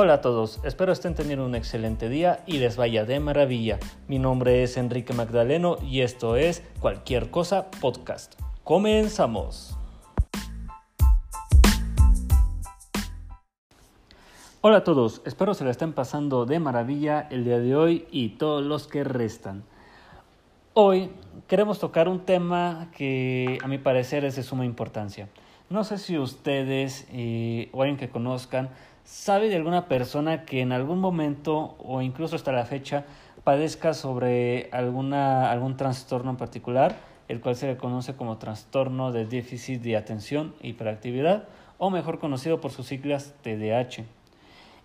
Hola a todos, espero estén teniendo un excelente día y les vaya de maravilla. Mi nombre es Enrique Magdaleno y esto es Cualquier Cosa Podcast. Comenzamos. Hola a todos, espero se la estén pasando de maravilla el día de hoy y todos los que restan. Hoy queremos tocar un tema que a mi parecer es de suma importancia. No sé si ustedes eh, o alguien que conozcan sabe de alguna persona que en algún momento o incluso hasta la fecha padezca sobre alguna, algún trastorno en particular, el cual se le conoce como trastorno de déficit de atención e hiperactividad, o mejor conocido por sus siglas TDAH.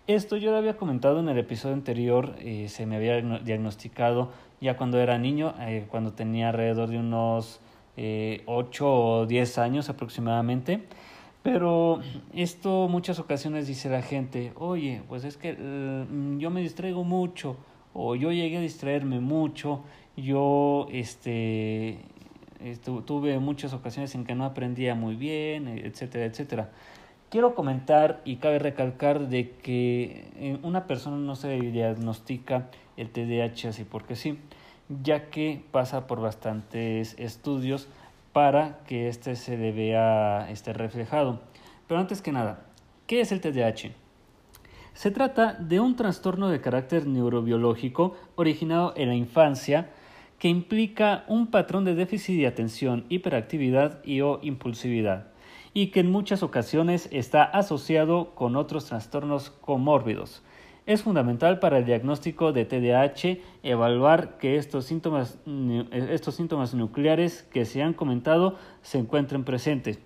Esto yo lo había comentado en el episodio anterior, eh, se me había diagnosticado ya cuando era niño, eh, cuando tenía alrededor de unos eh, 8 o 10 años aproximadamente. Pero esto muchas ocasiones dice la gente, oye, pues es que mm, yo me distraigo mucho o yo llegué a distraerme mucho, yo este, tuve muchas ocasiones en que no aprendía muy bien, etcétera, etcétera. Quiero comentar y cabe recalcar de que eh, una persona no se diagnostica el TDAH así porque sí, ya que pasa por bastantes estudios para que este se vea este reflejado. Pero antes que nada, ¿qué es el TDAH? Se trata de un trastorno de carácter neurobiológico originado en la infancia que implica un patrón de déficit de atención, hiperactividad y o impulsividad, y que en muchas ocasiones está asociado con otros trastornos comórbidos, es fundamental para el diagnóstico de TDAH evaluar que estos síntomas, estos síntomas nucleares que se han comentado se encuentren presentes.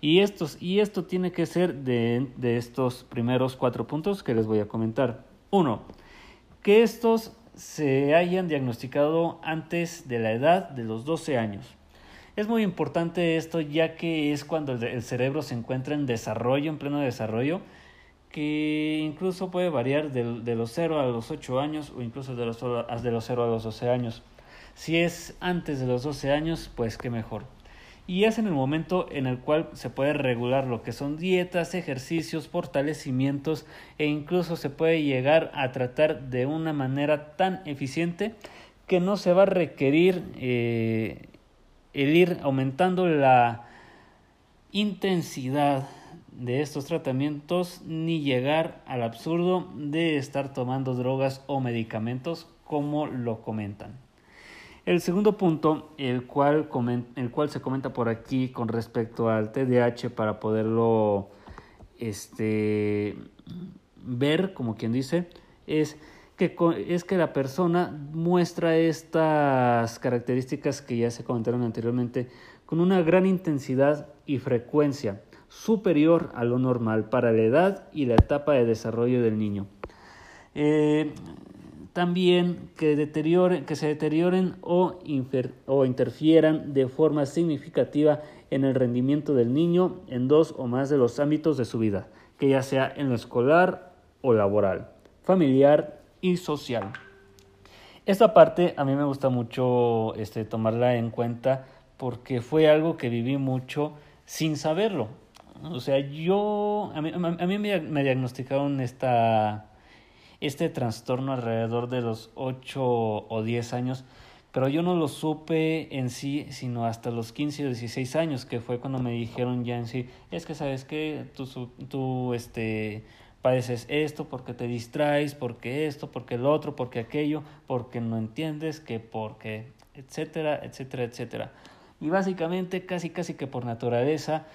Y, estos, y esto tiene que ser de, estos primeros cuatro puntos que les voy a comentar. Uno, que estos se hayan diagnosticado antes de la edad de los 12 años. Es muy importante esto ya que es cuando el cerebro se encuentra en desarrollo, en pleno desarrollo, que incluso puede variar de, de, los 0 a los 8 años o incluso de los, de los 0 a los 12 años. Si es antes de los 12 años, pues qué mejor. Y es en el momento en el cual se puede regular lo que son dietas, ejercicios, fortalecimientos e incluso se puede llegar a tratar de una manera tan eficiente que no se va a requerir eh, el ir aumentando la intensidad de estos tratamientos ni llegar al absurdo de estar tomando drogas o medicamentos como lo comentan. El segundo punto, el cual, el cual se comenta por aquí con respecto al TDAH para poderlo este, ver, como quien dice, es que, es que la persona muestra estas características que ya se comentaron anteriormente con una gran intensidad y frecuencia superior a lo normal para la edad y la etapa de desarrollo del niño. Eh, también que, deterioren, que se deterioren o, interfieran de forma significativa en el rendimiento del niño en dos o más de los ámbitos de su vida, que ya sea en lo escolar o laboral, familiar y social. Esta parte a mí me gusta mucho este, tomarla en cuenta porque fue algo que viví mucho sin saberlo. O sea, yo, a mí, a mí me, diagnosticaron esta, este trastorno alrededor de los 8 o 10 años, pero yo no lo supe en sí, sino hasta los 15 o 16 años, que fue cuando me dijeron ya en sí, es que sabes que tú, tú este, padeces esto, porque te distraes, porque esto, porque el otro, porque aquello, porque no entiendes, que porque, etcétera, etcétera, etcétera. Y básicamente, casi, casi que por naturaleza,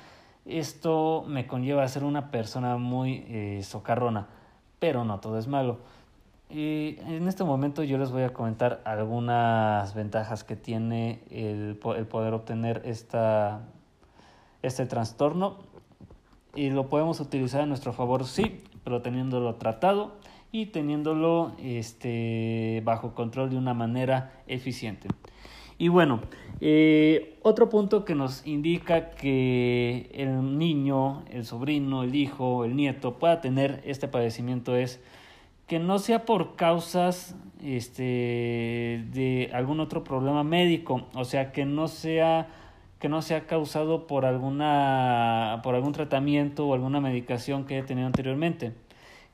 esto me conlleva a ser una persona muy eh, socarrona, pero no todo es malo. Y en este momento yo les voy a comentar algunas ventajas que tiene el, el poder obtener esta, este trastorno y lo podemos utilizar a nuestro favor, sí, pero teniéndolo tratado y teniéndolo este, bajo control de una manera eficiente. Y bueno, eh, otro punto que nos indica que el niño, el sobrino, el hijo, el nieto pueda tener este padecimiento es que no sea por causas este, de algún otro problema médico, o sea, que no sea que no sea causado por alguna por algún tratamiento o alguna medicación que haya tenido anteriormente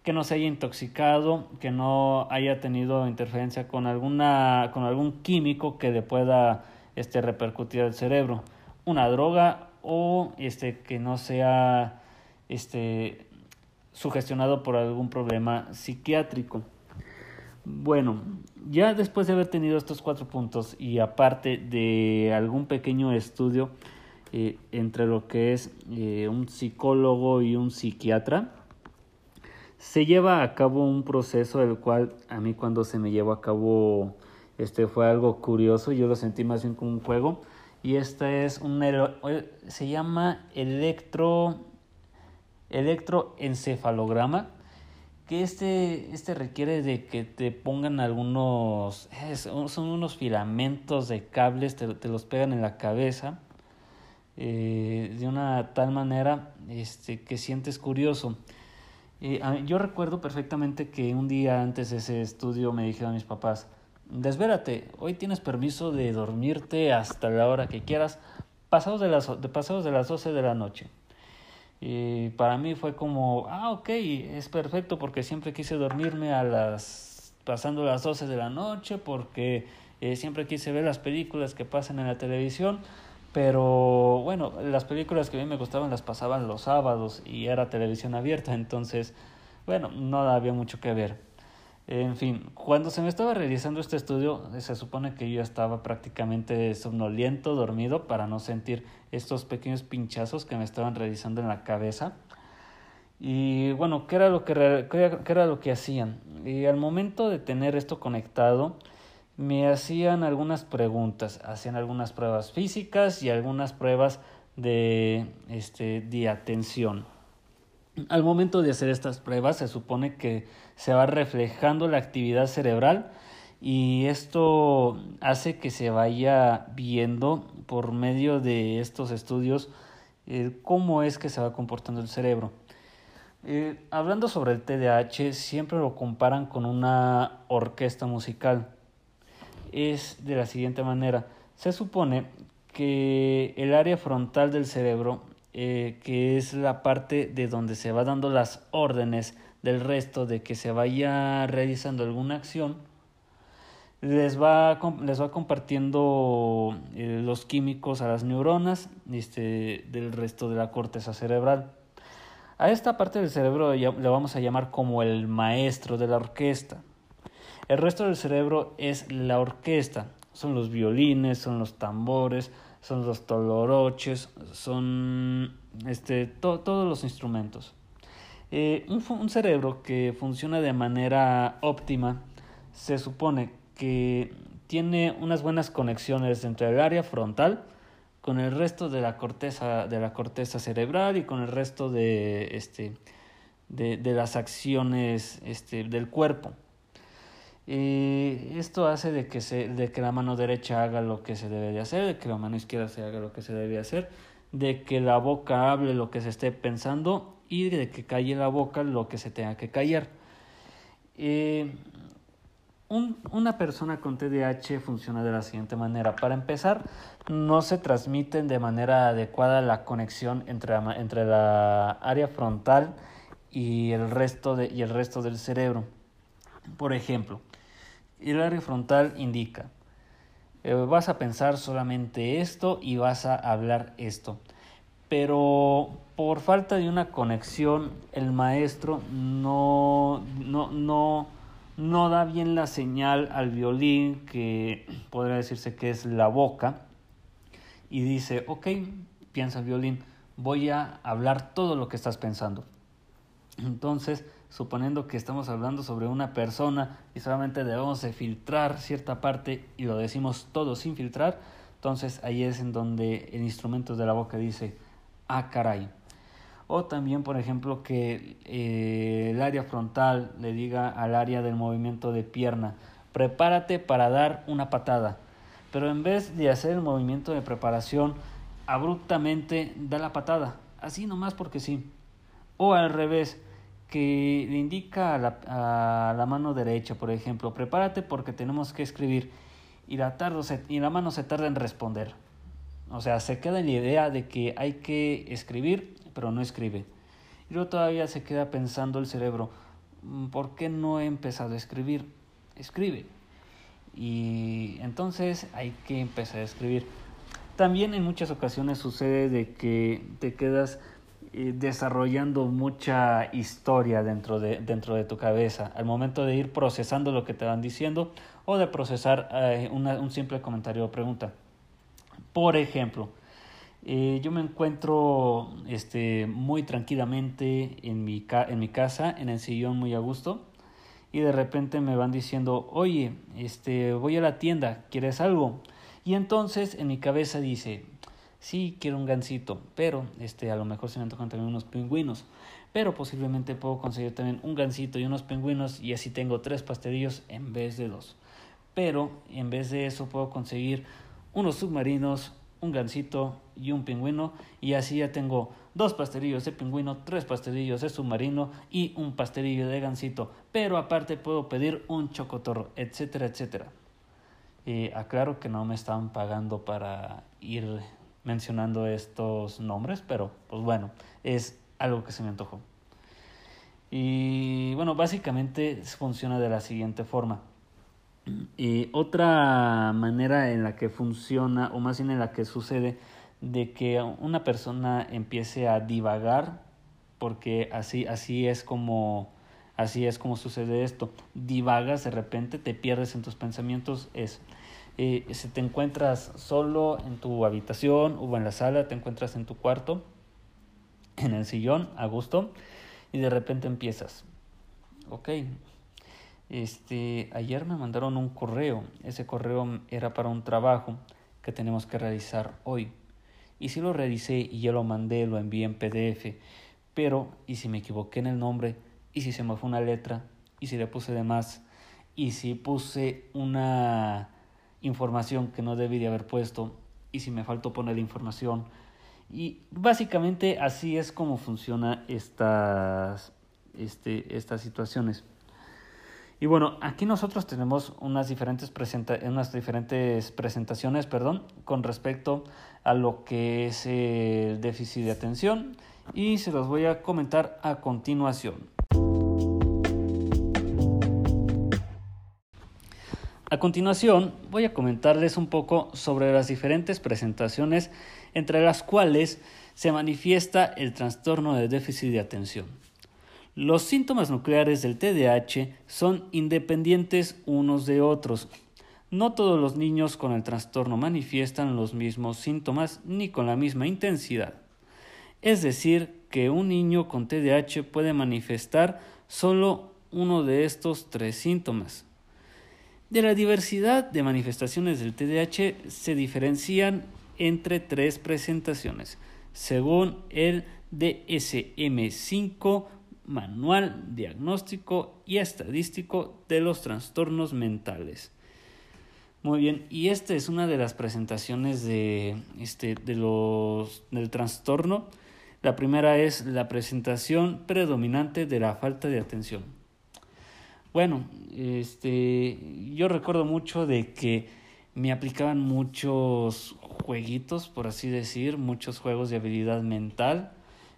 que no se haya intoxicado, que no haya tenido interferencia con alguna con algún químico que le pueda este repercutir al cerebro, una droga o este que no sea este sugestionado por algún problema psiquiátrico. Bueno, ya después de haber tenido estos cuatro puntos y aparte de algún pequeño estudio eh, entre lo que es eh, un psicólogo y un psiquiatra, se lleva a cabo un proceso el cual a mí cuando se me llevó a cabo este fue algo curioso, yo lo sentí más bien como un juego y este es un se llama electro electroencefalograma que este, este requiere de que te pongan algunos, son unos filamentos de cables, te, te los pegan en la cabeza eh, de una tal manera este, que sientes curioso. Yo recuerdo perfectamente que un día antes de ese estudio me dijeron mis papás, desvérate, hoy tienes permiso de dormirte hasta la hora que quieras, pasados de las, de pasados de las 12 de la noche. Y para mí fue como, ah, ok, es perfecto porque siempre quise dormirme a las, pasando las 12 de la noche, porque eh, siempre quise ver las películas que pasan en la televisión, pero bueno, las películas que a mí me gustaban las pasaban los sábados y era televisión abierta, entonces, bueno, no había mucho que ver. En fin, cuando se me estaba realizando este estudio, se supone que yo estaba prácticamente somnoliento, dormido, para no sentir estos pequeños pinchazos que me estaban realizando en la cabeza. Y bueno, ¿qué era lo que, qué era lo que hacían? Y al momento de tener esto conectado, me hacían algunas preguntas, hacían algunas pruebas físicas y algunas pruebas de, este, de atención. Al momento de hacer estas pruebas se supone que se va reflejando la actividad cerebral y esto hace que se vaya viendo por medio de estos estudios eh, cómo es que se va comportando el cerebro. Eh, hablando sobre el TDAH, siempre lo comparan con una orquesta musical. Es de la siguiente manera. Se supone que el área frontal del cerebro eh, que es la parte de donde se va dando las órdenes del resto de que se vaya realizando alguna acción, les va, les va compartiendo eh, los químicos a las neuronas este, del resto de la corteza cerebral. A esta parte del cerebro le vamos a llamar como el maestro de la orquesta. El resto del cerebro es la orquesta, son los violines, son los tambores, son los toloroches, son este, todos los instrumentos. Eh, un, un, cerebro que funciona de manera óptima se supone que tiene unas buenas conexiones entre el área frontal con el resto de la corteza, de la corteza cerebral y con el resto de, este, de, de las acciones este, del cuerpo. Y esto hace de que, se, de que la mano derecha haga lo que se debe de hacer, de que la mano izquierda se haga lo que se debe hacer, de que la boca hable lo que se esté pensando y de que calle la boca lo que se tenga que callar. un, una persona con TDAH funciona de la siguiente manera. Para empezar, no se transmiten de manera adecuada la conexión entre la, entre la área frontal y el, resto de, y el resto del cerebro. Por ejemplo, el área frontal indica, eh, vas a pensar solamente esto y vas a hablar esto. Pero por falta de una conexión, el maestro no, no, no, no da bien la señal al violín, que podría decirse que es la boca, y dice, ok, piensa el violín, voy a hablar todo lo que estás pensando. Entonces, suponiendo que estamos hablando sobre una persona y solamente debemos de filtrar cierta parte y lo decimos todo sin filtrar, entonces ahí es en donde el instrumento de la boca dice, ah, caray. O también, por ejemplo, que eh, el área frontal le diga al área del movimiento de pierna, prepárate para dar una patada. Pero en vez de hacer el movimiento de preparación, abruptamente da la patada, así nomás porque sí. O al revés, que le indica a la, a la, mano derecha, por ejemplo, prepárate porque tenemos que escribir y la, tardo y la mano se tarda en responder. O sea, se queda en la idea de que hay que escribir, pero no escribe. Y luego todavía se queda pensando el cerebro, mm, ¿por qué no he empezado a escribir? Escribe. Y entonces hay que empezar a escribir. También en muchas ocasiones sucede de que te quedas desarrollando mucha historia dentro de, dentro de tu cabeza al momento de ir procesando lo que te van diciendo o de procesar eh, un simple comentario o pregunta. Por ejemplo, eh, yo me encuentro este, muy tranquilamente en mi, en mi casa, en el sillón muy a gusto, y de repente me van diciendo, oye, este, voy a la tienda, ¿quieres algo? Y entonces en mi cabeza dice, sí, quiero un gansito, pero este, a lo mejor se me antojan también unos pingüinos, pero posiblemente puedo conseguir también un gansito y unos pingüinos y así tengo tres pastelillos en vez de dos. Pero en vez de eso puedo conseguir unos submarinos, un gansito y un pingüino y así ya tengo dos pastelillos de pingüino, tres pastelillos de submarino y un pastelillo de gansito, pero aparte puedo pedir un chocotorro, etcétera, etcétera. Y aclaro que no me estaban pagando para ir mencionando estos nombres, pero pues bueno, es algo que se me antojó. Y bueno, básicamente funciona de la siguiente forma. Y otra manera en la que funciona, o más bien en la que sucede, de que una persona empiece a divagar, porque así, así es como así es como sucede esto. Divagas de repente, te pierdes en tus pensamientos, es eh, si te encuentras solo en tu habitación o en la sala, te encuentras en tu cuarto, en el sillón, a gusto, y de repente empiezas. Ok, este, ayer me mandaron un correo. Ese correo era para un trabajo que tenemos que realizar hoy. Y si lo realicé y ya lo mandé, lo envié en PDF. Pero, ¿y si me equivoqué en el nombre? ¿Y si se me fue una letra? ¿Y si le puse de más? ¿Y si puse una información que no debí de haber puesto? ¿Y si me faltó poner información? Y básicamente así es como funciona estas, este, estas situaciones. Y bueno, aquí nosotros tenemos unas diferentes, presenta unas diferentes presentaciones perdón, con respecto a lo que es el déficit de atención y se los voy a comentar a continuación. A continuación voy a comentarles un poco sobre las diferentes presentaciones entre las cuales se manifiesta el trastorno de déficit de atención. Los síntomas nucleares del TDAH son independientes unos de otros. No todos los niños con el trastorno manifiestan los mismos síntomas ni con la misma intensidad. Es decir, que un niño con TDAH puede manifestar solo uno de estos tres síntomas. De la diversidad de manifestaciones del TDAH se diferencian entre tres presentaciones, según el DSM-5 Manual Diagnóstico y Estadístico de los Trastornos Mentales. Muy bien, y esta es una de las presentaciones de, este, de los, del trastorno. La primera es la presentación predominante de la falta de atención. Bueno, este, yo recuerdo mucho de que me aplicaban muchos jueguitos, por así decir, muchos juegos de habilidad mental.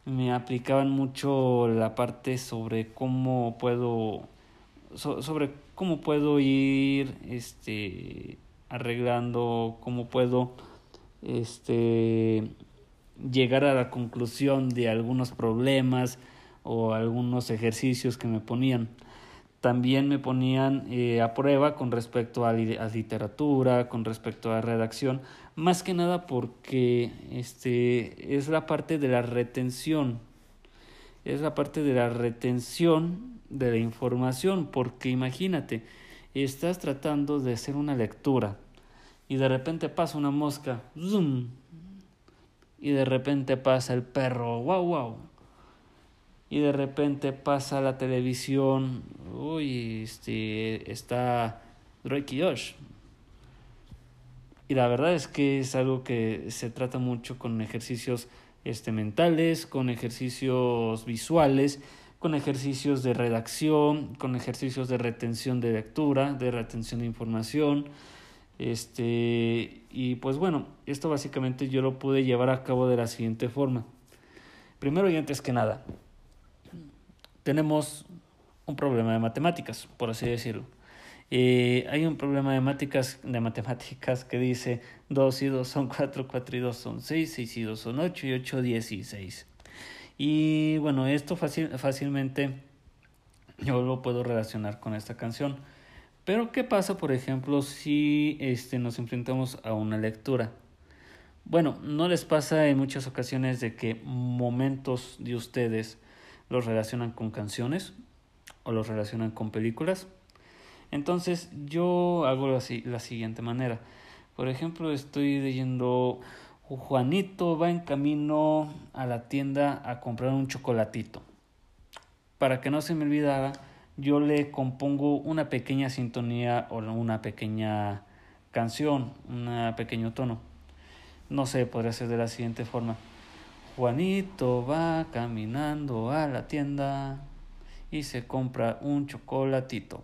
Me aplicaban mucho la parte sobre cómo puedo sobre cómo puedo ir este arreglando cómo puedo este llegar a la conclusión de algunos problemas o algunos ejercicios que me ponían también me ponían eh, a prueba con respecto a, a, literatura, con respecto a redacción, más que nada porque este, es la parte de la retención, es la parte de la retención de la información, porque imagínate, estás tratando de hacer una lectura y de repente pasa una mosca, zoom, y de repente pasa el perro, wow, wow y de repente pasa la televisión, uy, este, está Drake y Josh. Y la verdad es que es algo que se trata mucho con ejercicios este, mentales, con ejercicios visuales, con ejercicios de redacción, con ejercicios de retención de lectura, de retención de información. Este, y pues bueno, esto básicamente yo lo pude llevar a cabo de la siguiente forma. Primero y antes que nada, tenemos un problema de matemáticas, por así decirlo. Hay un problema de matemáticas, de matemáticas que dice 2 y 2 son 4, 4 y 2 son 6, 6 y 2 son 8 y 8 16. Y bueno, esto fácil, fácilmente yo lo puedo relacionar con esta canción. Pero ¿qué pasa, por ejemplo, si este, nos enfrentamos a una lectura? Bueno, ¿no les pasa en muchas ocasiones de que momentos de ustedes los relacionan con canciones o los relacionan con películas? Entonces yo hago así, la siguiente manera. Por ejemplo, estoy leyendo Juanito va en camino a la tienda a comprar un chocolatito. Para que no se me olvidara, yo le compongo una pequeña sintonía o una pequeña canción, un pequeño tono. No sé, podría ser de la siguiente forma. Juanito va caminando a la tienda y se compra un chocolatito.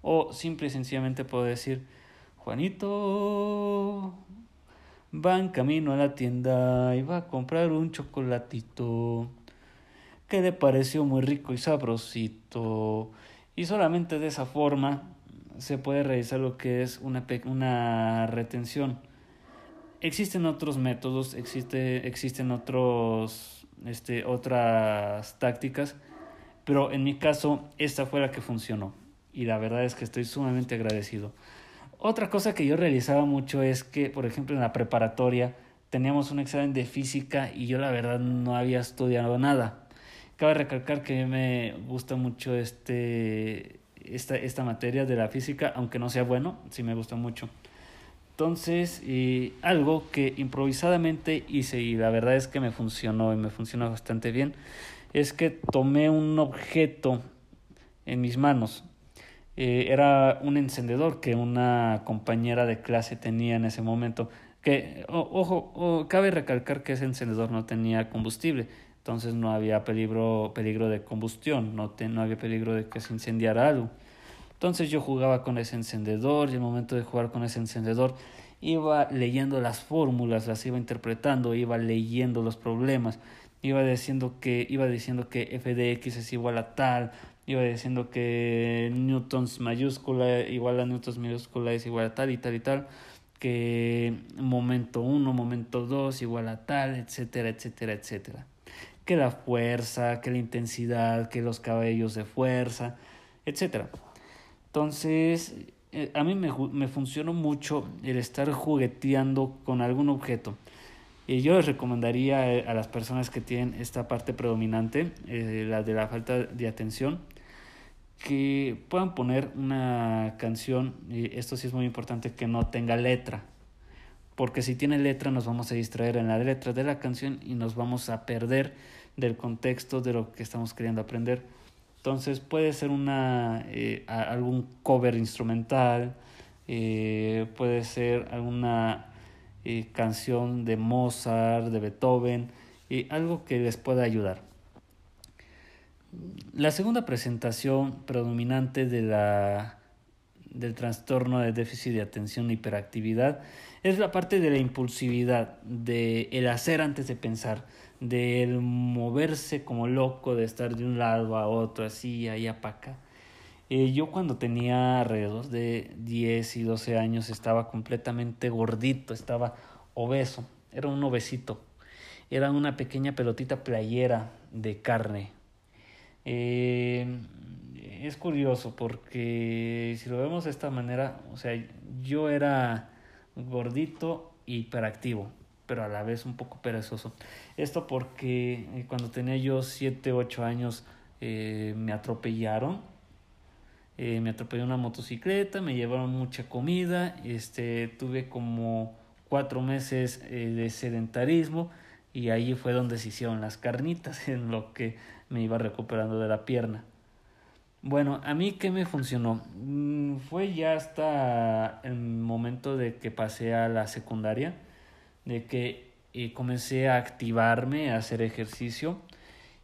O simple y sencillamente puedo decir, Juanito va en camino a la tienda y va a comprar un chocolatito que le pareció muy rico y sabrosito. Y solamente de esa forma se puede realizar lo que es una, una retención. Existen otros métodos, existe, existen otros, este, otras tácticas, pero en mi caso esta fue la que funcionó y la verdad es que estoy sumamente agradecido. Otra cosa que yo realizaba mucho es que, por ejemplo, en la preparatoria teníamos un examen de física y yo la verdad no había estudiado nada. Cabe recalcar que me gusta mucho este, esta, esta materia de la física, aunque no sea bueno, sí me gusta mucho. Entonces, algo que improvisadamente hice y la verdad es que me funcionó y me funcionó bastante bien, es que tomé un objeto en mis manos, eh, era un encendedor que una compañera de clase tenía en ese momento. Que, ojo, cabe recalcar que ese encendedor no tenía combustible, entonces no había peligro, peligro de combustión, no, no había peligro de que se incendiara algo. Entonces yo jugaba con ese encendedor y el momento de jugar con ese encendedor iba leyendo las fórmulas, las iba interpretando, iba leyendo los problemas, iba diciendo que, iba diciendo que f de x es igual a tal, iba diciendo que newtons mayúscula igual a newtons minúscula es igual a tal y tal y tal, que momento 1, momento 2 igual a tal, etcétera, etcétera, etcétera. Que la fuerza, que la intensidad, que los cabellos de fuerza, etcétera. Entonces, eh, a mí me, me funcionó mucho el estar jugueteando con algún objeto. Y yo les recomendaría eh, a las personas que tienen esta parte predominante, eh, la de la falta de atención, que puedan poner una canción, y esto sí es muy importante, que no tenga letra, porque si tiene letra nos vamos a distraer en la letra de la canción y nos vamos a perder del contexto de lo que estamos queriendo aprender. Entonces puede ser una eh, algún cover instrumental, eh, puede ser alguna eh, canción de Mozart, de Beethoven, algo que les pueda ayudar. La segunda presentación predominante de la, del trastorno de déficit de atención e hiperactividad es la parte de la impulsividad, de el hacer antes de pensar, del moverse como loco, de estar de un lado a otro, así, allá para acá. Eh, yo cuando tenía alrededor de 10 y 12 años estaba completamente gordito, estaba obeso, era un obesito, era una pequeña pelotita playera de carne, eh, es curioso porque si lo vemos de esta manera, o sea, yo era gordito hiperactivo, pero a la vez un poco perezoso. Esto porque eh, cuando tenía yo 7, 8 años eh, me atropellaron. Eh, me atropelló una motocicleta, me llevaron mucha comida, este, tuve como cuatro meses de sedentarismo y ahí fue donde se hicieron las carnitas, en lo que me iba recuperando de la pierna. Bueno, a mí qué me funcionó? Mm, fue ya hasta el momento de que pasé a la secundaria, de que eh, comencé a activarme, a hacer ejercicio.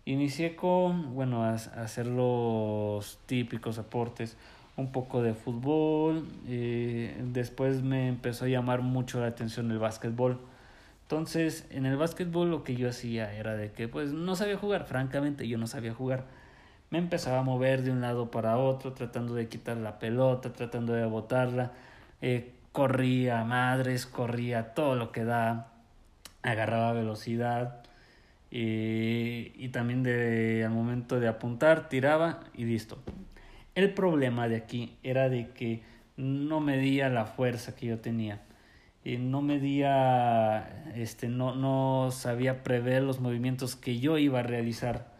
Inicié con, bueno, a, hacer los típicos aportes, un poco de fútbol, eh, después me empezó a llamar mucho la atención el básquetbol entonces, en el básquetbol lo que yo hacía era de que pues no sabía jugar, francamente yo no sabía jugar, me empezaba a mover de un lado para otro, tratando de quitar la pelota, tratando de botarla. Eh, corría madres, corría todo lo que da, agarraba velocidad y, también al momento de apuntar tiraba y listo. El problema de aquí era de que no medía la fuerza que yo tenía. Y no medía, este, no, no sabía prever los movimientos que yo iba a realizar.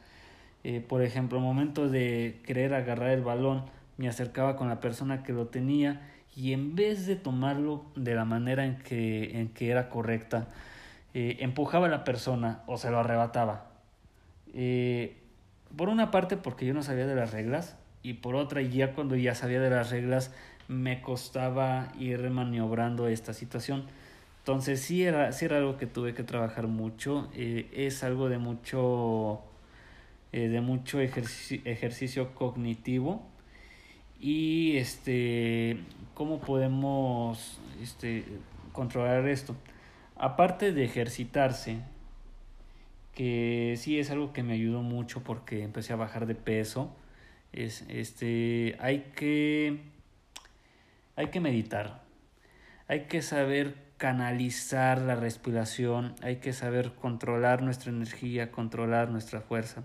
Eh, por ejemplo, al momento de querer agarrar el balón, me acercaba con la persona que lo tenía y en vez de tomarlo de la manera en que, en que era correcta, eh, empujaba a la persona o se lo arrebataba. Eh, por una parte porque yo no sabía de las reglas y por otra ya cuando ya sabía de las reglas me costaba ir maniobrando esta situación. Entonces sí era, sí era algo que tuve que trabajar mucho, eh, es algo de mucho, eh, de mucho ejercicio, ejercicio cognitivo y este, cómo podemos este, controlar esto. Aparte de ejercitarse, que sí es algo que me ayudó mucho porque empecé a bajar de peso, es, este, hay que hay que meditar, hay que saber canalizar la respiración, hay que saber controlar nuestra energía, controlar nuestra fuerza.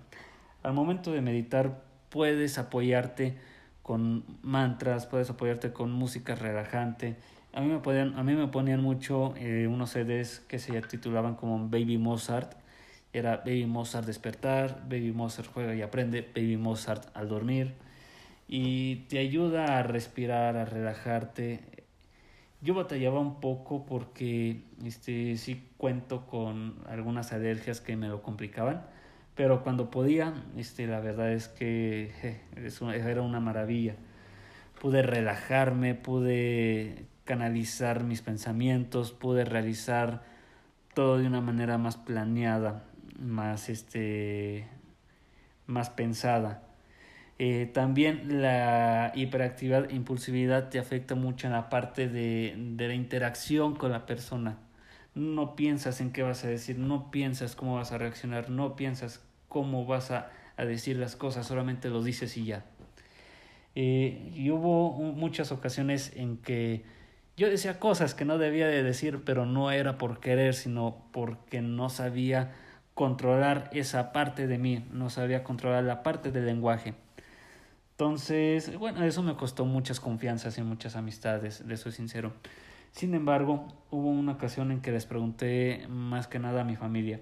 Al momento de meditar puedes apoyarte con mantras, puedes apoyarte con música relajante. A mí me, ponían, a mí me ponían mucho eh, unos CDs que se titulaban como Baby Mozart. Era Baby Mozart despertar, Baby Mozart juega y aprende, Baby Mozart al dormir y te ayuda a respirar, a relajarte. Yo batallaba un poco porque este, sí cuento con algunas alergias que me lo complicaban, pero cuando podía, este, la verdad es que era una maravilla. Pude relajarme, pude canalizar mis pensamientos, pude realizar todo de una manera más planeada, más, este, más pensada. Eh, también la hiperactividad impulsividad te afecta mucho en la parte de, de la interacción con la persona. No piensas en qué vas a decir, no piensas cómo vas a reaccionar, no piensas cómo vas a, a decir las cosas, solamente lo dices y ya. Eh, y hubo muchas ocasiones en que yo decía cosas que no debía de decir, pero no era por querer, sino porque no sabía controlar esa parte de mí, no sabía controlar la parte del lenguaje. Entonces, bueno, eso me costó muchas confianzas y muchas amistades, de soy sincero. Sin embargo, hubo una ocasión en que les pregunté más que nada a mi familia,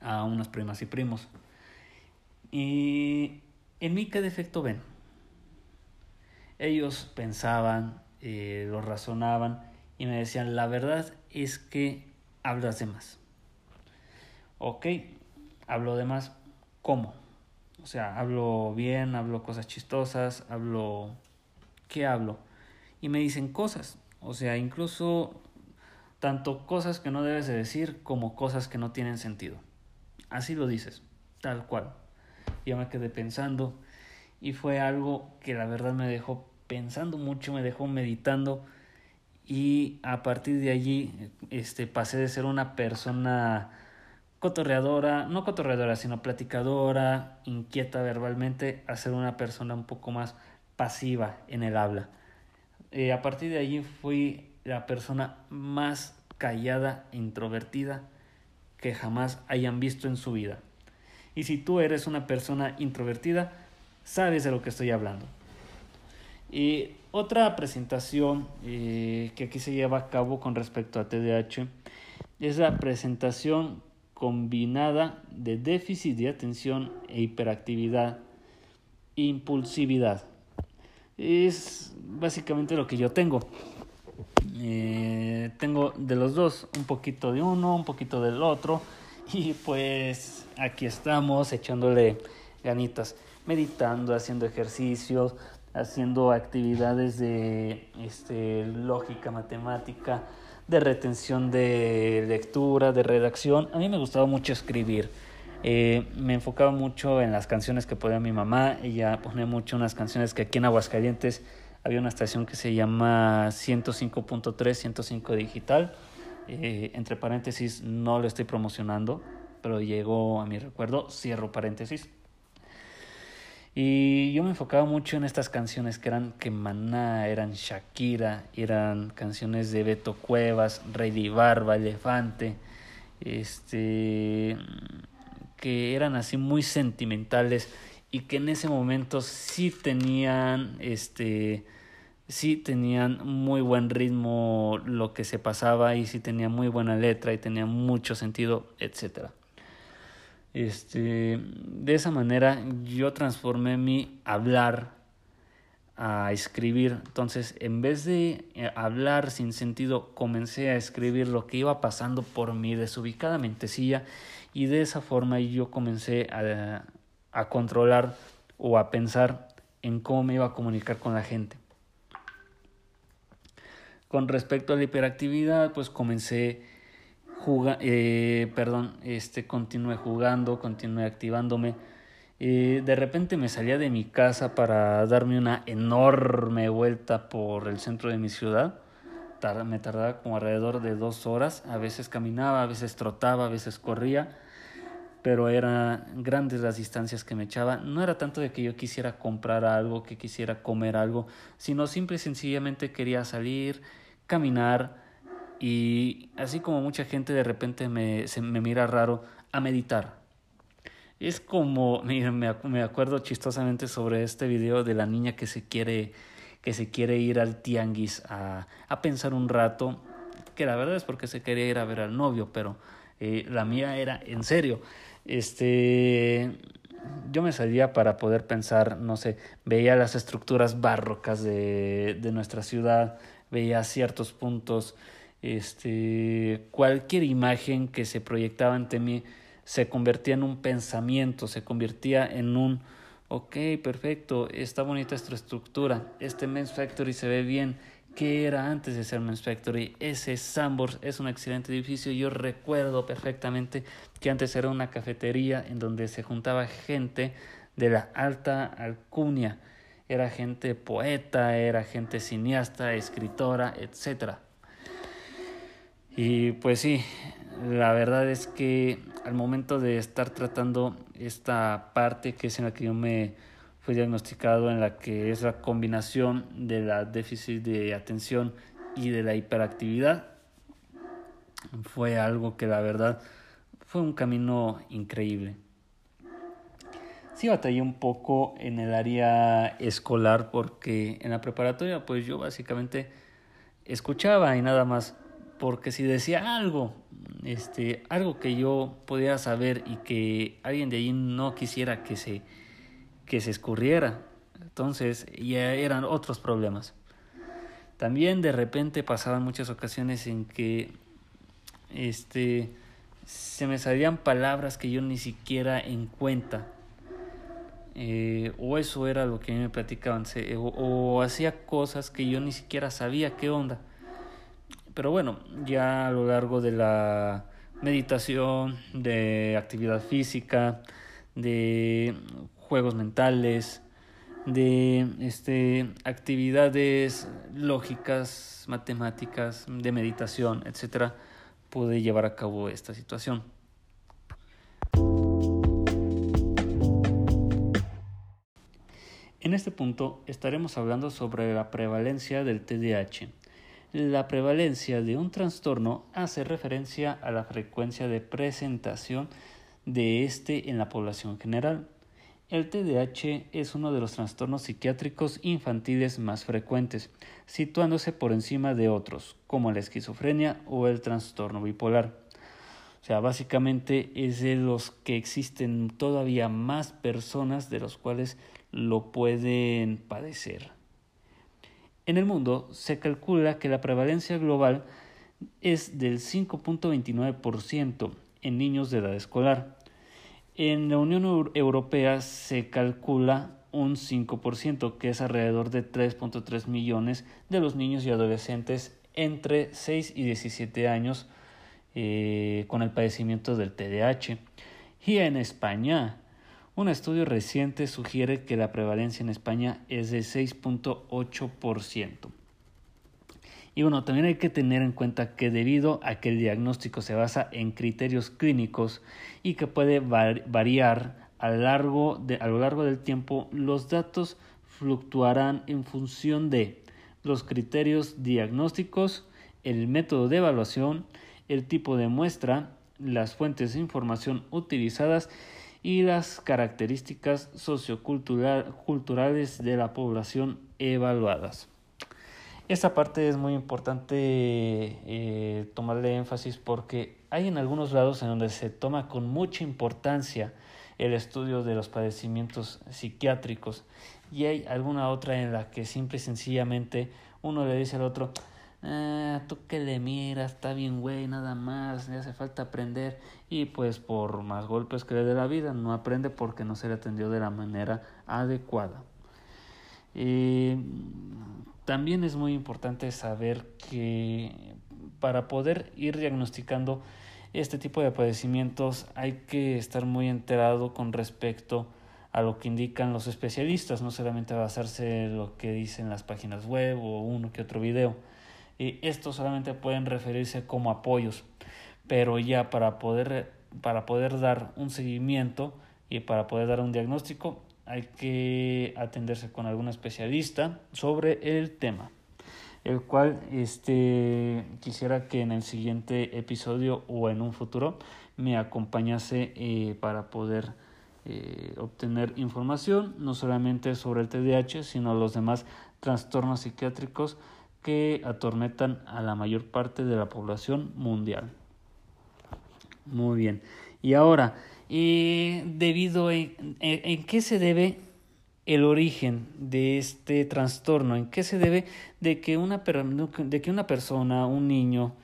a unas primas y primos. Y en mí, ¿qué defecto ven? Ellos pensaban, eh, lo razonaban y me decían, la verdad es que hablas de más. Ok, hablo de más. ¿Cómo? O sea, hablo bien, hablo cosas chistosas, hablo... ¿Qué hablo? Y me dicen cosas. O sea, incluso tanto cosas que no debes de decir como cosas que no tienen sentido. Así lo dices, tal cual. Yo me quedé pensando y fue algo que la verdad me dejó pensando mucho, me dejó meditando y a partir de allí este pasé de ser una persona cotorreadora, no cotorreadora, sino platicadora, inquieta verbalmente, a ser una persona un poco más pasiva en el habla. Eh, a partir de allí fui la persona más callada e introvertida que jamás hayan visto en su vida. Y si tú eres una persona introvertida, sabes de lo que estoy hablando. Y otra presentación eh, que aquí se lleva a cabo con respecto a TDAH es la presentación combinada de déficit de atención e hiperactividad, impulsividad. Es básicamente lo que yo tengo. Eh, tengo de los dos, un poquito de uno, un poquito del otro. Y pues aquí estamos echándole ganitas, meditando, haciendo ejercicios, haciendo actividades de este, lógica, matemática, de retención de lectura, de redacción. A mí me gustaba mucho escribir. Eh, me enfocaba mucho en las canciones que ponía mi mamá. Ella ponía mucho unas canciones que aquí en Aguascalientes había una estación que se llama 105.3, 105 digital. Eh, entre paréntesis, no lo estoy promocionando, pero llegó a mi recuerdo, cierro paréntesis. Y yo me enfocaba mucho en estas canciones que eran que Maná, eran Shakira, eran canciones de Beto Cuevas, Rey Barba, Elefante, este, que eran así muy sentimentales y que en ese momento sí tenían, este, sí tenían muy buen ritmo lo que se pasaba y sí tenía muy buena letra y tenía mucho sentido, etcétera. Este, de esa manera yo transformé mi hablar a escribir. Entonces, en vez de eh, hablar sin sentido, comencé a escribir lo que iba pasando por mi desubicada mentecilla y de esa forma yo comencé a, a controlar o a pensar en cómo me iba a comunicar con la gente. Con respecto a la hiperactividad, pues comencé eh, perdón, este, continué jugando, continué activándome. Eh, de repente me salía de mi casa para darme una enorme vuelta por el centro de mi ciudad. me tardaba como alrededor de dos horas. A veces caminaba, a veces trotaba, a veces corría. Pero eran grandes las distancias que me echaba. No era tanto de que yo quisiera comprar algo, que quisiera comer algo, sino simple y sencillamente quería salir, caminar, y así como mucha gente de repente me, se, me mira raro, a meditar. Es como, me, me acuerdo chistosamente sobre este video de la niña que se quiere, que se quiere ir al tianguis a, a pensar un rato, que la verdad es porque se quería ir a ver al novio, pero eh, la mía era en serio. Este, yo me salía para poder pensar, no sé, veía las estructuras barrocas de, de nuestra ciudad, veía ciertos puntos este, cualquier imagen que se proyectaba ante mí se convertía en un pensamiento, se convertía en un, ok, perfecto, está bonita esta estructura, este Men's Factory se ve bien, ¿qué era antes de ser Men's Factory? Ese Sambors es un excelente edificio, yo recuerdo perfectamente que antes era una cafetería en donde se juntaba gente de la alta alcurnia, era gente poeta, era gente cineasta, escritora, etcétera. Y pues sí, la verdad es que al momento de estar tratando esta parte que es en la que yo me fui diagnosticado, en la que es la combinación de la déficit de atención y de la hiperactividad, fue algo que la verdad fue un camino increíble. Sí batallé un poco en el área escolar porque en la preparatoria pues yo básicamente escuchaba y nada más porque si decía algo, este, algo que yo podía saber y que alguien de allí no quisiera que se, que se escurriera, entonces ya eran otros problemas. También de repente pasaban muchas ocasiones en que este, se me salían palabras que yo ni siquiera en cuenta. Eh, o eso era lo que me platicaban, o hacía cosas que yo ni siquiera sabía qué onda. Pero bueno, ya a lo largo de la meditación, de actividad física, de juegos mentales, de este, actividades lógicas, matemáticas, de meditación, etcétera, pude llevar a cabo esta situación. En este punto estaremos hablando sobre la prevalencia del TDAH la prevalencia de un trastorno hace referencia a la frecuencia de presentación de este en la población general. El TDAH es uno de los trastornos psiquiátricos infantiles más frecuentes, situándose por encima de otros, como la esquizofrenia o el trastorno bipolar. O sea, básicamente es de los que existen todavía más personas de los cuales lo pueden padecer. En el mundo se calcula que la prevalencia global es del 5.29% en niños de edad escolar. En la Unión Europea se calcula un 5%, que es alrededor de 3.3 millones de los niños y adolescentes entre 6 y 17 años eh, con el padecimiento del TDAH. Y en España un estudio reciente sugiere que la prevalencia en España es de 6.8%. Y bueno, también hay que tener en cuenta que debido a que el diagnóstico se basa en criterios clínicos y que puede variar a, largo de, a lo largo del tiempo los datos fluctuarán en función de los criterios diagnósticos, el método de evaluación, el tipo de muestra, las fuentes de información utilizadas y las características socioculturales de la población evaluadas. Esta parte es muy importante eh, tomarle énfasis porque hay en algunos lados en donde se toma con mucha importancia el estudio de los padecimientos psiquiátricos y hay alguna otra en la que simple y sencillamente uno le dice al otro, ah, tú que le miras, está bien güey, nada más, le hace falta aprender y pues por más golpes que le dé la vida no aprende porque no se le atendió de la manera adecuada. Eh, también es muy importante saber que para poder ir diagnosticando este tipo de padecimientos hay que estar muy enterado con respecto a lo que indican los especialistas, no solamente basarse en lo que dicen las páginas web o uno que otro video. Y estos solamente pueden referirse como apoyos, pero ya para poder, para poder dar un seguimiento y para poder dar un diagnóstico hay que atenderse con algún especialista sobre el tema el cual este quisiera que en el siguiente episodio o en un futuro me acompañase eh, para poder eh, obtener información no solamente sobre el TDAH sino los demás trastornos psiquiátricos que atormentan a la mayor parte de la población mundial. Muy bien. Y ahora, debido en, en, qué se debe el origen de este trastorno, en qué se debe de que una, de que una persona, un niño,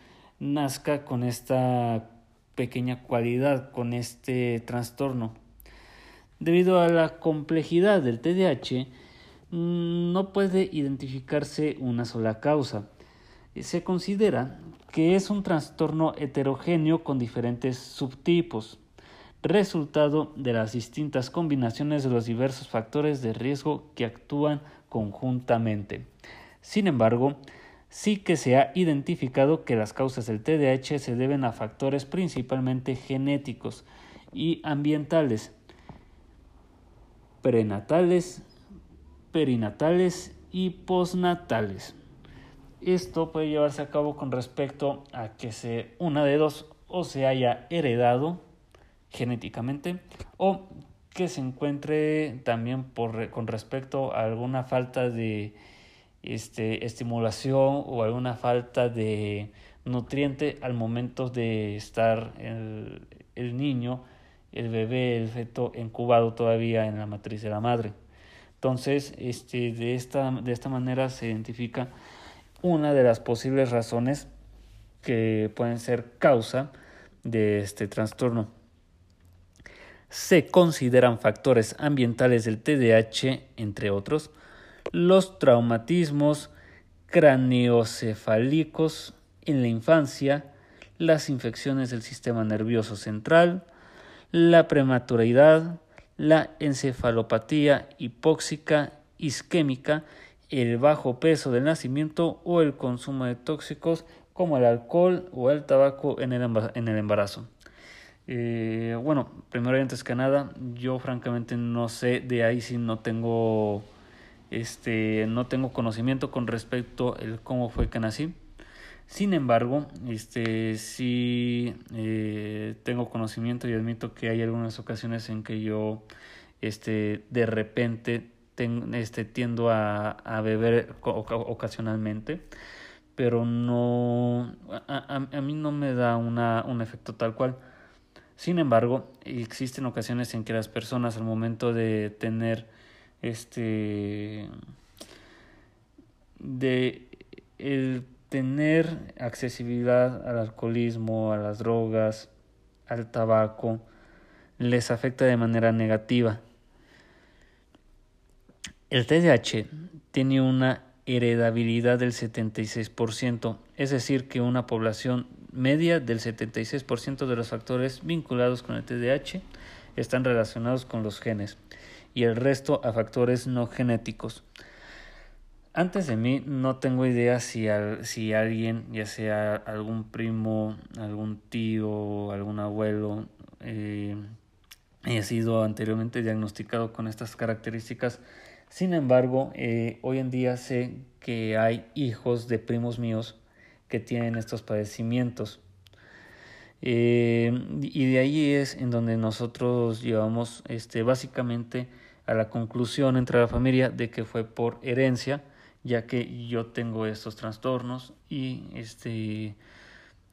nazca con esta pequeña cualidad, con este trastorno. Debido a la complejidad del TDAH, mm, no puede identificarse una sola causa. Se considera que es un trastorno heterogéneo con diferentes subtipos resultado de las distintas combinaciones de los diversos factores de riesgo que actúan conjuntamente. Sin embargo, sí que se ha identificado que las causas del TDAH se deben a factores principalmente genéticos y ambientales, prenatales, perinatales y postnatales. Esto puede llevarse a cabo con respecto a que se una de dos o se haya heredado genéticamente o que se encuentre también por, con respecto a alguna falta de este, estimulación o alguna falta de nutriente al momento de estar el, el niño, el bebé, el feto incubado todavía en la matriz de la madre. Entonces, este, de, esta, de esta manera se identifica una de las posibles razones que pueden ser causa de este trastorno se consideran factores ambientales del TDAH, entre otros, los traumatismos craneocefálicos en la infancia, las infecciones del sistema nervioso central, la prematuridad, la encefalopatía hipóxica isquémica, el bajo peso del nacimiento o el consumo de tóxicos como el alcohol o el tabaco en el embarazo. Eh, bueno, primero y antes que nada, yo francamente no sé de ahí si no tengo este no tengo conocimiento con respecto el cómo fue que nací. Sin embargo, este sí eh, tengo conocimiento y admito que hay algunas ocasiones en que yo este de repente este tiendo a, a beber ocasionalmente pero no a, a, mí no me da una, un efecto tal cual sin embargo, existen ocasiones en que las personas al momento de tener este de el tener accesibilidad al alcoholismo, a las drogas, al tabaco, les afecta de manera negativa. El TDAH tiene una heredabilidad del 76%, es decir, que una población media del 76% de los factores vinculados con el TDAH están relacionados con los genes y el resto a factores no genéticos. Antes de mí no tengo idea si, si alguien, ya sea algún primo, algún tío, algún abuelo, eh, he sido anteriormente diagnosticado con estas características. Sin embargo, eh, hoy en día sé que hay hijos de primos míos que tienen estos padecimientos. Eh, y de ahí es en donde nosotros llevamos este, básicamente a la conclusión entre la familia de que fue por herencia, ya que yo tengo estos trastornos y este,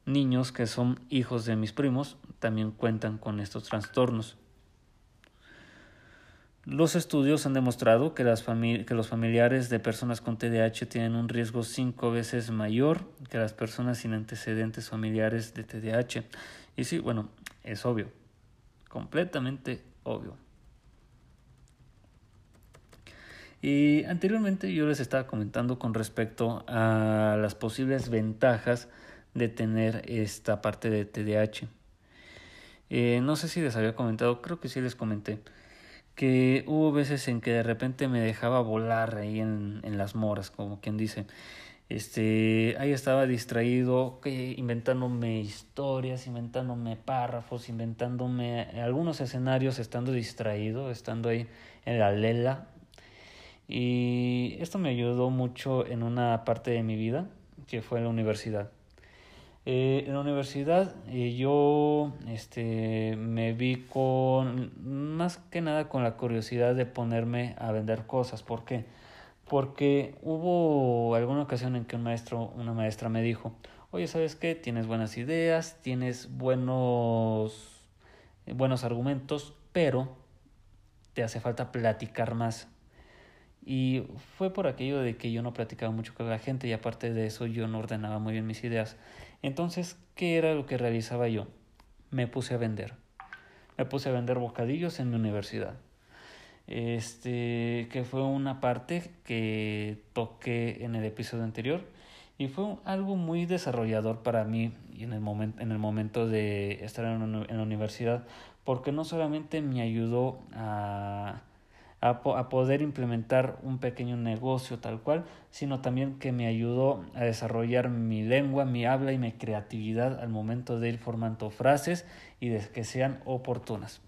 niños que son hijos de mis primos también cuentan con estos trastornos. Los estudios han demostrado que, las que, los familiares de personas con TDAH tienen un riesgo cinco veces mayor que las personas sin antecedentes familiares de TDAH. Y sí, bueno, es obvio, completamente obvio. Y anteriormente yo les estaba comentando con respecto a las posibles ventajas de tener esta parte de TDAH. Eh, no sé si les había comentado, creo que sí les comenté que hubo veces en que de repente me dejaba volar ahí en, en las moras, como quien dice. Este, ahí estaba distraído, que, inventándome historias, inventándome párrafos, inventándome algunos escenarios, estando distraído, estando ahí en la lela. Y esto me ayudó mucho en una parte de mi vida, que fue la universidad. Eh, en la universidad eh, yo este, me vi con, más que nada con la curiosidad de ponerme a vender cosas. ¿Por qué? Porque hubo alguna ocasión en que un maestro, una maestra me dijo, oye, ¿sabes qué? Tienes buenas ideas, tienes buenos, buenos argumentos, pero te hace falta platicar más. Y fue por aquello de que yo no platicaba mucho con la gente y aparte de eso yo no ordenaba muy bien mis ideas. Entonces, ¿qué era lo que realizaba yo? Me puse a vender. Me puse a vender bocadillos en mi universidad. Este, que fue una parte que toqué en el episodio anterior y fue algo muy desarrollador para mí en el, momento en el momento de estar en, en la universidad, porque no solamente me ayudó a a, poder implementar un pequeño negocio tal cual, sino también que me ayudó a desarrollar mi lengua, mi habla y mi creatividad al momento de ir formando frases y de que sean oportunas.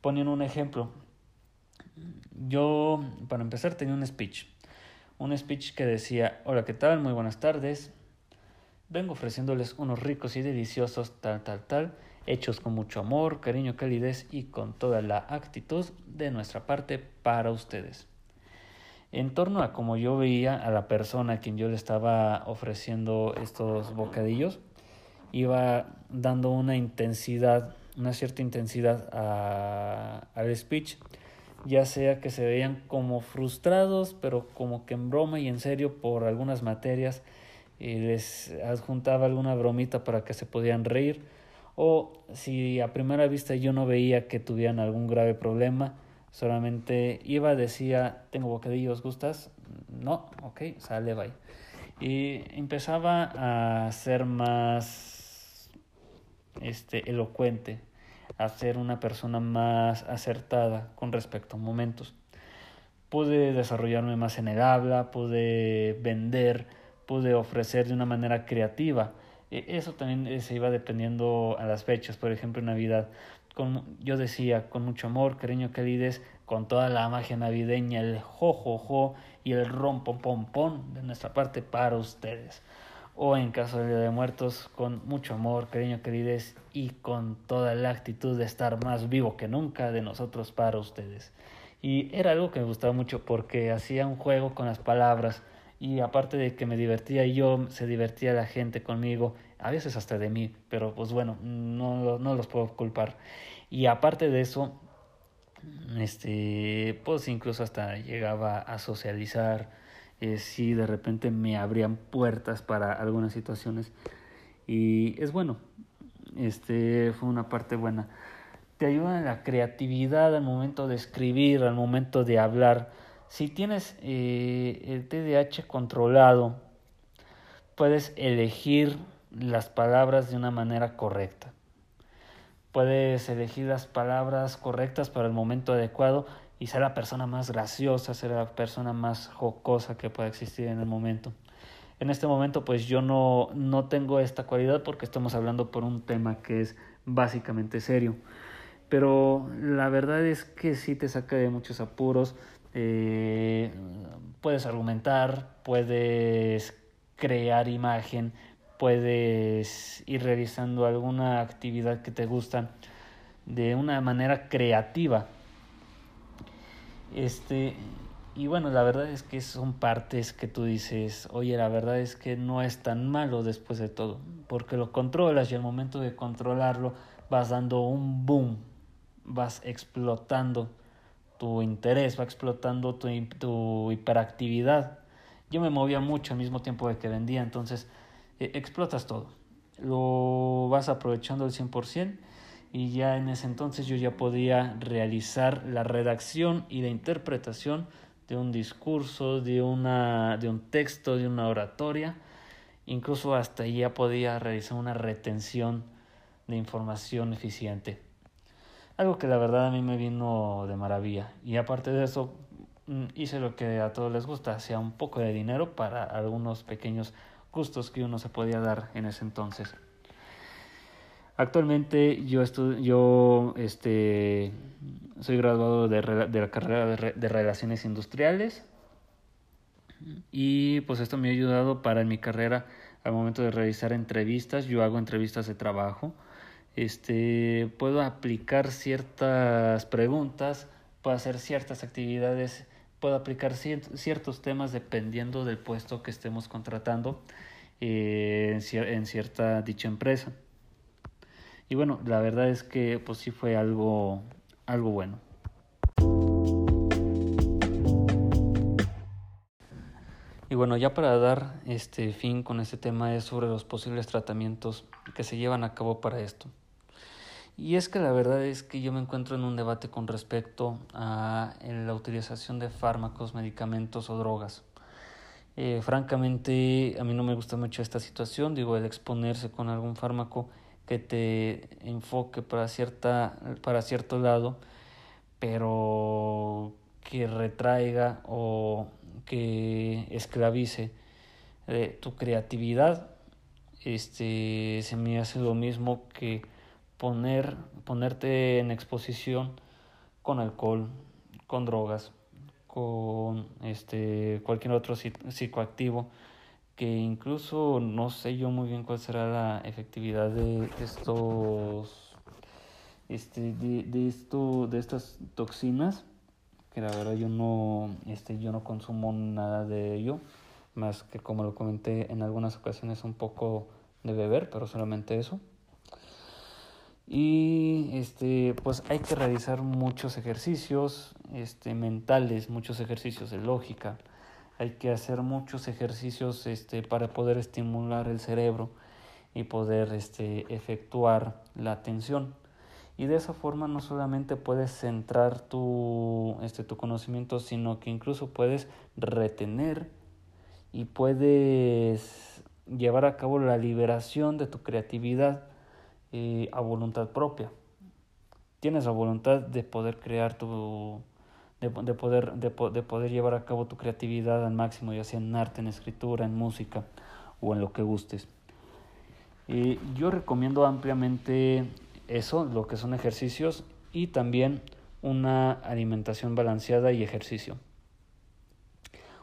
Poniendo un ejemplo, yo para empezar tenía un speech, un speech que decía, hola, ¿qué tal? Muy buenas tardes. Vengo ofreciéndoles unos ricos y deliciosos tal, tal, tal hechos con mucho amor, cariño, calidez y con toda la actitud de nuestra parte para ustedes. En torno a como yo veía a la persona a quien yo le estaba ofreciendo estos bocadillos, iba dando una intensidad, una cierta intensidad al speech, ya sea que se veían como frustrados, pero como que en broma y en serio por algunas materias, y les adjuntaba alguna bromita para que se podían reír, o si a primera vista yo no veía que tuvieran algún grave problema, solamente iba, decía, tengo bocadillos, ¿gustas? No, ok, sale, bye. Y empezaba a ser más este, elocuente, a ser una persona más acertada con respecto a momentos. Pude desarrollarme más en el habla, pude vender, pude ofrecer de una manera creativa eso también eh, se iba dependiendo a las fechas, por ejemplo Navidad. Con, yo decía, con mucho amor, cariño, calidez, con toda la magia navideña, el jojojo jo, jo, y el rompo pom pom de nuestra parte para ustedes. O en caso de Día de Muertos, con mucho amor, cariño, calidez y con toda la actitud de estar más vivo que nunca de nosotros para ustedes. Y era algo que me gustaba mucho porque hacía un juego con las palabras y aparte de que me divertía yo, se divertía la gente conmigo, a veces hasta de mí, pero pues bueno, no, no los puedo culpar. Y aparte de eso, este, pues incluso hasta llegaba a socializar, eh, si de repente me abrían puertas para algunas situaciones. Y es bueno, este, fue una parte buena. Te ayuda en la creatividad al momento de escribir, al momento de hablar si tienes eh, el TDAH controlado, puedes elegir las palabras de una manera correcta. Puedes elegir las palabras correctas para el momento adecuado y ser la persona más graciosa, ser la persona más jocosa que pueda existir en el momento. En este momento pues yo no, no tengo esta cualidad porque estamos hablando por un tema que es básicamente serio. pero la verdad es que sí te saca de muchos apuros. Eh, puedes argumentar, puedes crear imagen, puedes ir realizando alguna actividad que te gusta de una manera creativa. Este, y bueno, la verdad es que son partes que tú dices, oye, la verdad es que no es tan malo después de todo, porque lo controlas y al momento de controlarlo vas dando un boom, vas explotando tu interés, va explotando tu, tu hiperactividad. Yo me movía mucho al mismo tiempo de que vendía, entonces eh, explotas todo. Lo vas aprovechando al 100% y ya en ese entonces yo ya podía realizar la redacción y la interpretación de un discurso, de, una, de un texto, de una oratoria. Incluso hasta ya podía realizar una retención de información eficiente. Algo que la verdad a mí me vino de maravilla. Y aparte de eso, mm, hice lo que a todos les gusta, hacía un poco de dinero para algunos pequeños gustos que uno se podía dar en ese entonces. Actualmente yo, yo este, soy graduado de, de la carrera de, de, Relaciones Industriales y pues esto me ha ayudado para en mi carrera al momento de realizar entrevistas. Yo hago entrevistas de trabajo. Este, puedo aplicar ciertas preguntas, puedo hacer ciertas actividades, puedo aplicar ciertos temas dependiendo del puesto que estemos contratando eh, en, en cierta dicha empresa. Y bueno, la verdad es que pues sí fue algo, algo bueno. Y bueno, ya para dar este fin con este tema es sobre los posibles tratamientos que se llevan a cabo para esto. Y es que la verdad es que yo me encuentro en un debate con respecto a la utilización de fármacos, medicamentos o drogas. Eh, francamente, a mí no me gusta mucho esta situación, digo, el exponerse con algún fármaco que te enfoque para, cierta, para cierto lado, pero que retraiga o que esclavice eh, tu creatividad, este, se me hace lo mismo que poner, ponerte en exposición con alcohol, con drogas, con este, cualquier otro psicoactivo que incluso no sé yo muy bien cuál será la efectividad de estos este de, de esto de estas toxinas que la verdad yo no este yo no consumo nada de ello más que como lo comenté en algunas ocasiones un poco de beber pero solamente eso y este pues hay que realizar muchos ejercicios este mentales muchos ejercicios de lógica hay que hacer muchos ejercicios este, para poder estimular el cerebro y poder este, efectuar la atención. Y de esa forma no solamente puedes centrar tu, este, tu conocimiento, sino que incluso puedes retener y puedes llevar a cabo la liberación de tu creatividad eh, a voluntad propia. Tienes la voluntad de poder crear tu, de, de poder, de, de, poder llevar a cabo tu creatividad al máximo, ya sea en arte, en escritura, en música o en lo que gustes. Yo recomiendo ampliamente eso, lo que son ejercicios y también una alimentación balanceada y ejercicio.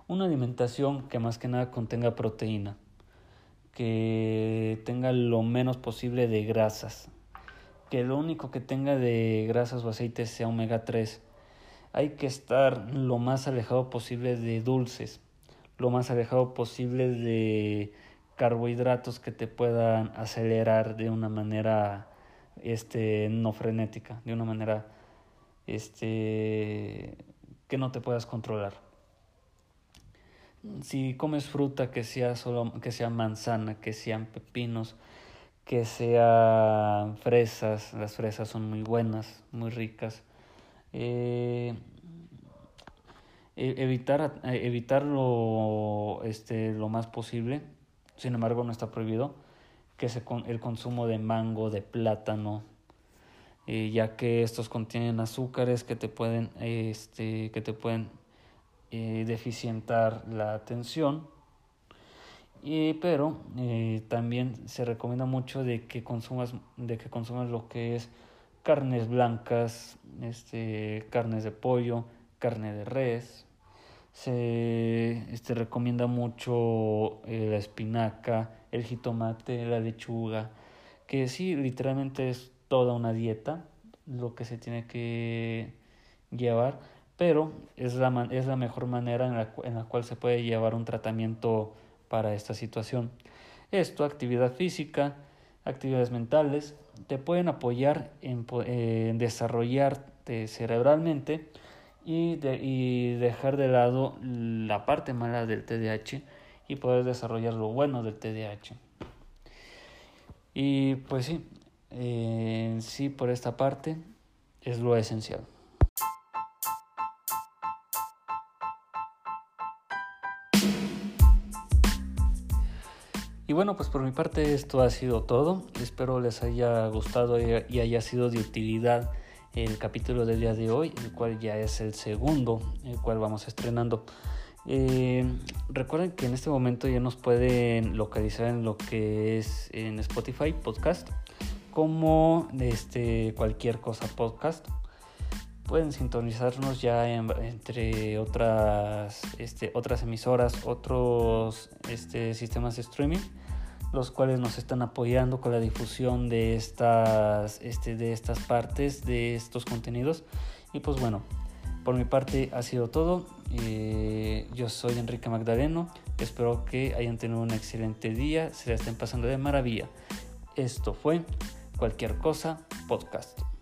Una alimentación que más que nada contenga proteína, que tenga lo menos posible de grasas, que lo único que tenga de grasas o aceites sea omega 3 hay que estar lo más alejado posible de dulces, lo más alejado posible de carbohidratos que te puedan acelerar de una manera este no frenética, de una manera este que no te puedas controlar. Si comes fruta que sea solo que sea manzana, que sean pepinos, que sean fresas, las fresas son muy buenas, muy ricas eh, e-, evitar, eh, evitarlo este, lo más posible, sin embargo no está prohibido, que se, el consumo de mango, de plátano, eh, ya que estos contienen azúcares que te pueden, este, que te pueden eh, deficientar la atención. Y, pero eh, también se recomienda mucho de que consumas de que consumas lo que es carnes blancas, este, carnes de pollo, carne de res. Se este, recomienda mucho eh, la espinaca, el jitomate, la lechuga, que sí, literalmente es toda una dieta lo que se tiene que llevar, pero es la, es la mejor manera en la, en la cual se puede llevar un tratamiento para esta situación. Esto, actividad física, actividades mentales, te pueden apoyar en, desarrollarte cerebralmente y, y dejar de lado la parte mala del TDAH y poder desarrollar lo bueno del TDAH. Y pues sí, eh, sí por esta parte es lo esencial. Bueno, pues por mi parte esto ha sido todo. Espero les haya gustado y haya sido de utilidad el capítulo del día de hoy, el cual ya es el segundo, el cual vamos estrenando. Eh, recuerden que en este momento ya nos pueden localizar en lo que es en Spotify podcast como este cualquier cosa podcast pueden sintonizarnos ya entre otras, este, otras emisoras, otros este, sistemas de streaming, los cuales nos están apoyando con la difusión de estas, este, de estas partes, de estos contenidos. Y pues bueno, por mi parte ha sido todo. Eh, yo soy Enrique Magdaleno. Espero que hayan tenido un excelente día, se la estén pasando de maravilla. Esto fue Cualquier Cosa Podcast.